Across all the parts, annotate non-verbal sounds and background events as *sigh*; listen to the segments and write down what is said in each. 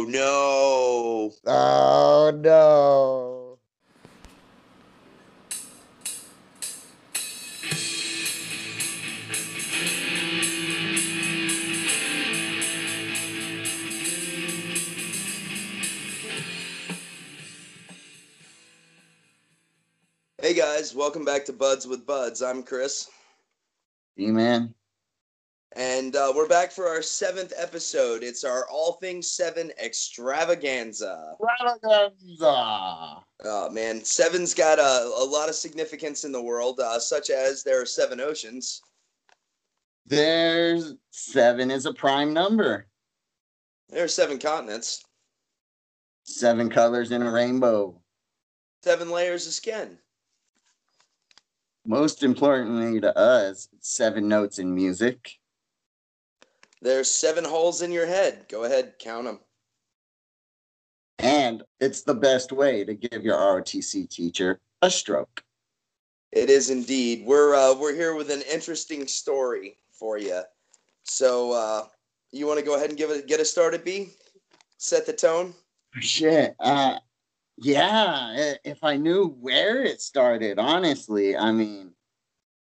Oh no. Oh no. Hey guys, welcome back to Buds with Buds. I'm Chris, E man. And uh, we're back for our seventh episode. It's our All Things Seven extravaganza. Extravaganza. Oh man, seven's got a, a lot of significance in the world, uh, such as there are seven oceans. There's seven is a prime number. There are seven continents, Seven colors in a rainbow. seven layers of skin. Most importantly to us, seven notes in music. There's seven holes in your head. Go ahead, count them. And it's the best way to give your ROTC teacher a stroke. It is indeed. We're uh, we're here with an interesting story for you. So uh, you want to go ahead and give it get us started, B? Set the tone. Shit. Uh, yeah. If I knew where it started, honestly, I mean,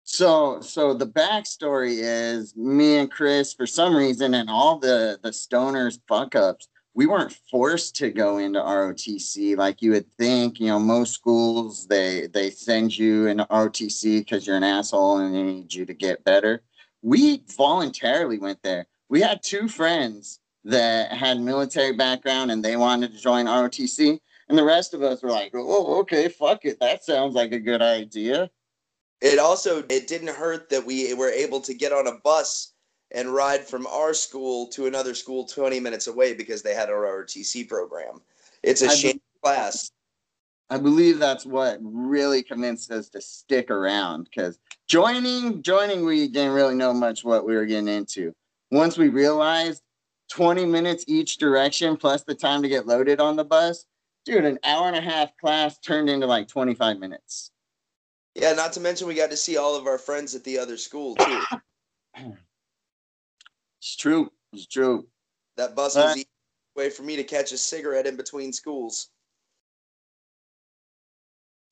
so so the backstory is me and Chris, for some reason, and all the the stoners fuck ups, we weren't forced to go into ROTC like you would think. You know, most schools they they send you into ROTC because you're an asshole and they need you to get better. We voluntarily went there. We had two friends that had military background and they wanted to join ROTC. And the rest of us were like, oh, okay, fuck it. That sounds like a good idea. It also it didn't hurt that we were able to get on a bus and ride from our school to another school 20 minutes away because they had our ROTC program. It's a I shame class. I believe that's what really convinced us to stick around because joining, joining, we didn't really know much what we were getting into. Once we realized 20 minutes each direction plus the time to get loaded on the bus, dude, an hour and a half class turned into like 25 minutes. Yeah, not to mention we got to see all of our friends at the other school too. It's true. It's true. That bus was the way for me to catch a cigarette in between schools.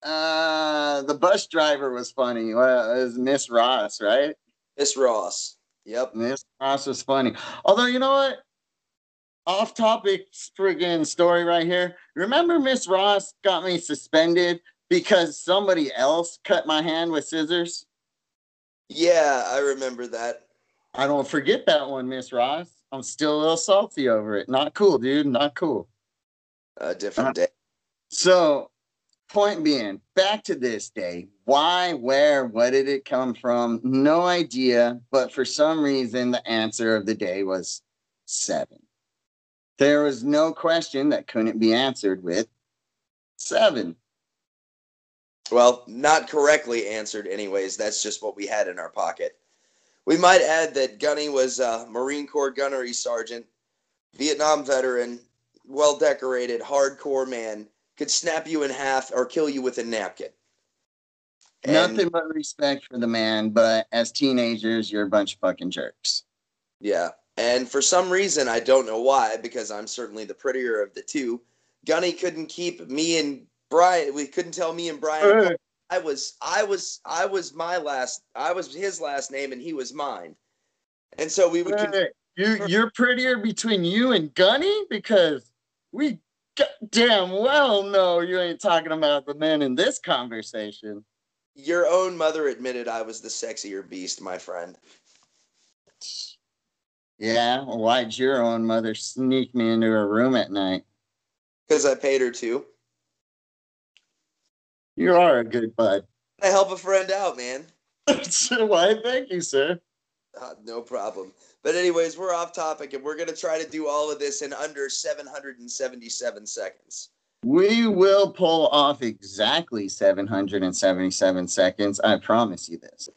Uh, the bus driver was funny. Well, it was Miss Ross, right? Miss Ross. Yep. Miss Ross was funny. Although, you know what? Off topic friggin' story right here. Remember Miss Ross got me suspended because somebody else cut my hand with scissors? Yeah, I remember that. I don't forget that one, Miss Ross. I'm still a little salty over it. Not cool, dude. Not cool. A different day. So, point being, back to this day. Why, where, what did it come from? No idea. But for some reason, the answer of the day was seven. There was no question that couldn't be answered with seven. Well, not correctly answered, anyways. That's just what we had in our pocket. We might add that Gunny was a Marine Corps gunnery sergeant, Vietnam veteran, well decorated, hardcore man, could snap you in half or kill you with a napkin. And- Nothing but respect for the man, but as teenagers, you're a bunch of fucking jerks. Yeah. And for some reason, I don't know why, because I'm certainly the prettier of the two, Gunny couldn't keep me and Brian. We couldn't tell me and Brian. apart. I was, I was, I was my last. I was his last name, and he was mine. And so we would. Hey, you you're prettier between you and Gunny because we damn well know you ain't talking about the men in this conversation. Your own mother admitted I was the sexier beast, my friend. Yeah, why'd your own mother sneak me into her room at night? Because I paid her to. You are a good bud. I help a friend out, man. *laughs* Why, thank you, sir. Uh, no problem. But anyways, we're off topic, and we're gonna try to do all of this in under 777 seconds. We will pull off exactly 777 seconds. I promise you this.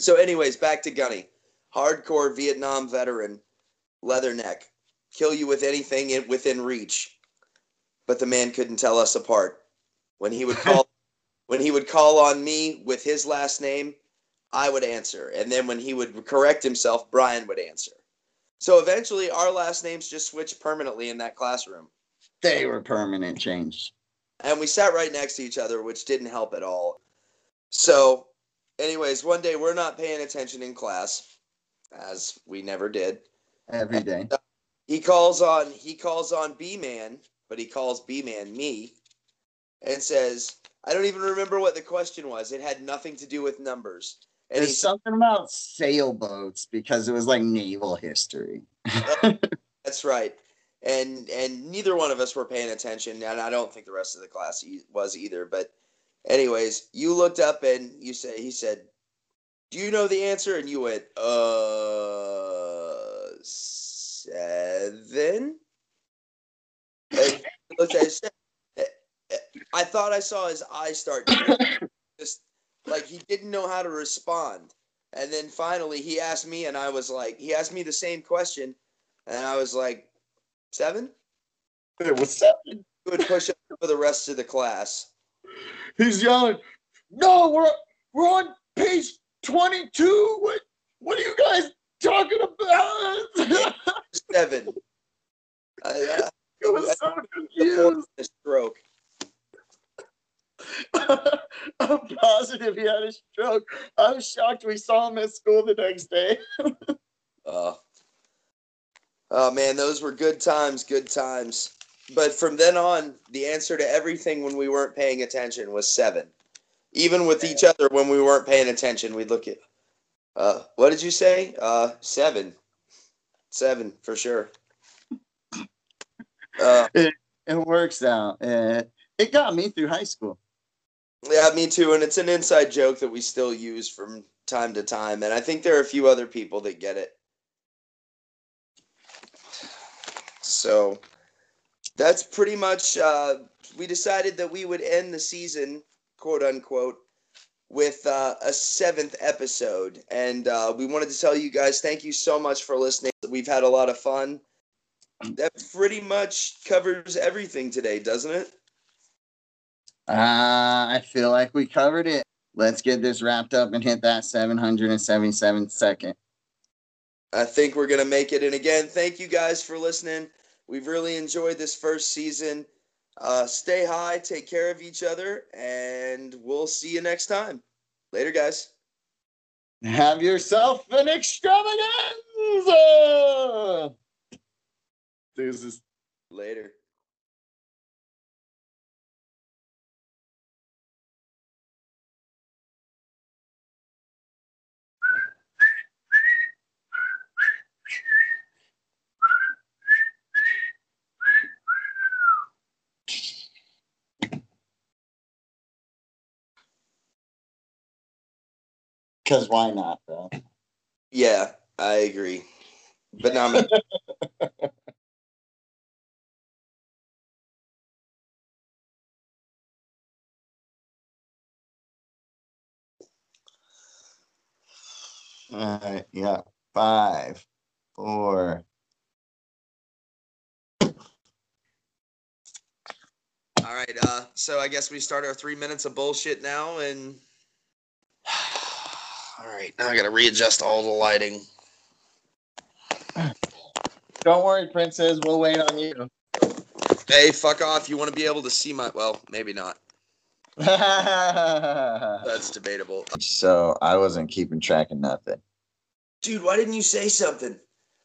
So, anyways, back to Gunny. Hardcore Vietnam veteran, leatherneck, kill you with anything within reach. But the man couldn't tell us apart. When he would call, *laughs* when he would call on me with his last name, I would answer, and then when he would correct himself, Brian would answer. So eventually, our last names just switched permanently in that classroom. They were permanent change. And we sat right next to each other, which didn't help at all. So, anyways, one day we're not paying attention in class, as we never did. Every day. Uh, he calls on he calls on B man, but he calls B man me, and says, "I don't even remember what the question was. It had nothing to do with numbers." And There's he something about sailboats because it was like naval history. *laughs* That's right. And and neither one of us were paying attention, and I don't think the rest of the class was either. But, anyways, you looked up and you said he said, "Do you know the answer?" And you went, "Uh, seven. And looked at his, I thought I saw his eyes start *coughs* just like he didn't know how to respond. And then finally he asked me, and I was like, he asked me the same question, and I was like, seven? It was seven. He would push up for the rest of the class. He's yelling, "No, we're we're on page twenty-two. What what are you guys talking about?" *laughs* Seven. I, I, I was so confused. a stroke. *laughs* I'm positive he had a stroke. I was shocked we saw him at school the next day. Uh, *laughs* oh man, those were good times, good times. But from then on, the answer to everything when we weren't paying attention was seven. Even with each other, when we weren't paying attention, we'd look at, uh, what did you say? Uh, seven. Seven for sure. Uh, It works out. Uh, it got me through high school. yeah, me too. And it's an inside joke that we still use from time to time. And I think there are a few other people that get it. So that's pretty much, uh, we decided that we would end the season, quote unquote, with uh, a seventh episode. And uh, we wanted to tell you guys thank you so much for listening. We've had a lot of fun. That pretty much covers everything today, doesn't it? Uh, I feel like we covered it. Let's get this wrapped up and hit that 777 second. I think we're gonna make it. And again, thank you guys for listening. We've really enjoyed this first season. Uh, stay high, take care of each other, and we'll see you next time. Later, guys. Have yourself an extravaganza. Deuces. Later. Because why not, bro? Yeah, I agree. But now I'm *laughs* All right, yeah. Five, four. all right. Uh, so I guess we start our three minutes of bullshit now, and *sighs* all right. Now I gotta readjust all the lighting. Don't worry, princess. We'll wait on you. Hey, fuck off! You want to be able to see my? Well, maybe not. That's *laughs* debatable. so I wasn't keeping track of nothing. Dude, why didn't you say something?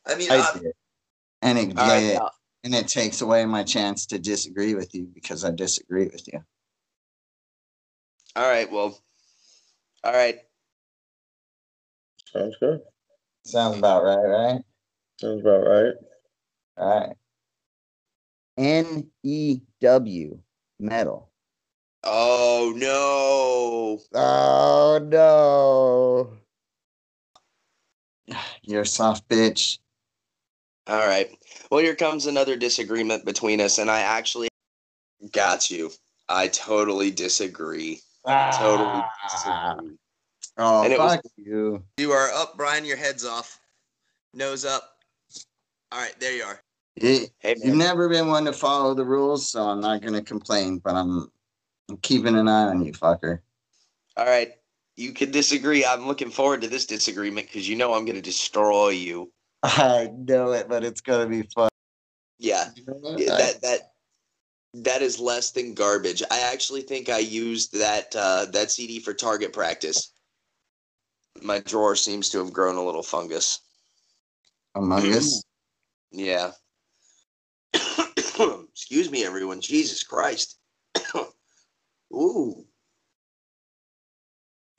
I mean, I I, did. And it, all right, yeah, now- and it takes away my chance to disagree with you because I disagree with you. all right. Well, all right. Sounds good. Sounds about right, right? Sounds about right. All right. N E W metal. Oh no! Oh no. *sighs* You're a soft bitch. All right. Well, here comes another disagreement between us, and I actually got you. I totally disagree. Totally ah. disagree. Oh, And it was- fuck you. You are up, Brian. Your head's off. Nose up. All right, there you are. You- Hey, You've never been one to follow the rules, so I'm not gonna complain, but I'm, I'm keeping an eye on you, fucker. All right. You can disagree. I'm looking forward to this disagreement because you know I'm going to destroy you. *laughs* I know it, but it's gonna be fun. Yeah, yeah, that that that is less than garbage. I actually think I used that uh, that CD for target practice. My drawer seems to have grown a little fungus. Among Us. Yeah. *coughs* Excuse me, everyone. Jesus Christ. Ooh.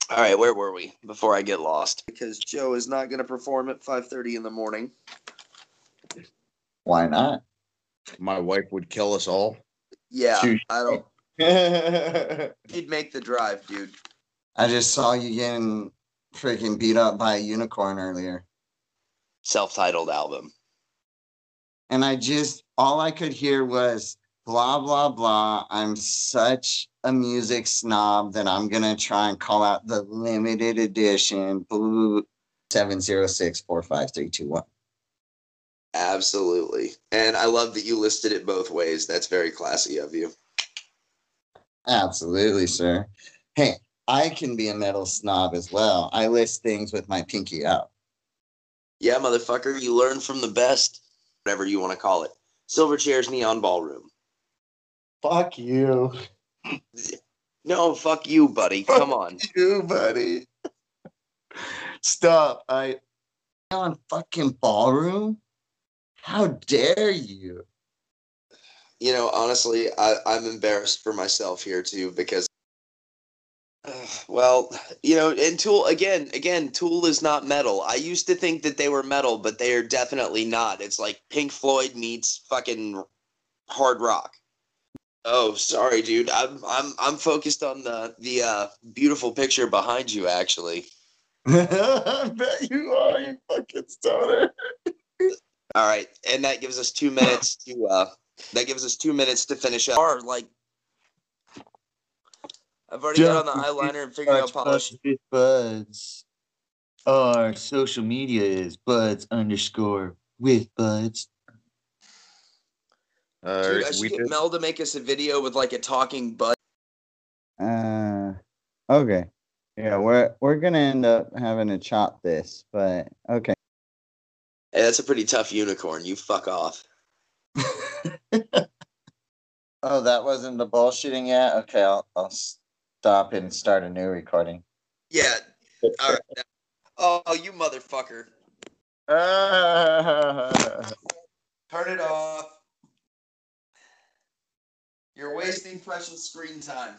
All right, where were we before I get lost? Because Joe is not going to perform at 5:30 in the morning. Why not? My wife would kill us all. Yeah, Shoot. I don't. *laughs* I He'd make the drive, dude. I just saw you getting freaking beat up by a unicorn earlier. Self-titled album. And I just, all I could hear was blah, blah, blah. I'm such a music snob that I'm going to try and call out the limited edition blue 706 Absolutely. And I love that you listed it both ways. That's very classy of you. Absolutely, sir. Hey, I can be a metal snob as well. I list things with my pinky up. Yeah, motherfucker, you learn from the best, whatever you want to call it. Silverchair's Neon Ballroom. Fuck you. No, fuck you, buddy. Come on. You, buddy. Stop. I on fucking ballroom? How dare you? You know, honestly, I, I'm embarrassed for myself here too because, uh, *sighs* well, you know, and Tool again, again, Tool is not metal. I used to think that they were metal, but they are definitely not. It's like Pink Floyd meets fucking hard rock. Oh, sorry, dude. I'm I'm I'm focused on the the uh, beautiful picture behind you, actually. *laughs* I bet you are, you fucking stoner. *laughs* All right, and that gives us two minutes *laughs* to uh that gives us two minutes to finish up. Or like I've already got on the eyeliner and figured out polish. buds. Our social media is buds underscore with buds. Uh, Dude, I should we get did, Mel to make us a video with like a talking bud. uh, okay. Yeah, we're we're gonna end up having to chop this, but okay. Hey, that's a pretty tough unicorn. You fuck off. *laughs* Oh, that wasn't the bullshitting yet? Okay, I'll, I'll stop and start a new recording. Yeah. All right. Oh, you motherfucker. *laughs* Turn it off. You're wasting precious screen time.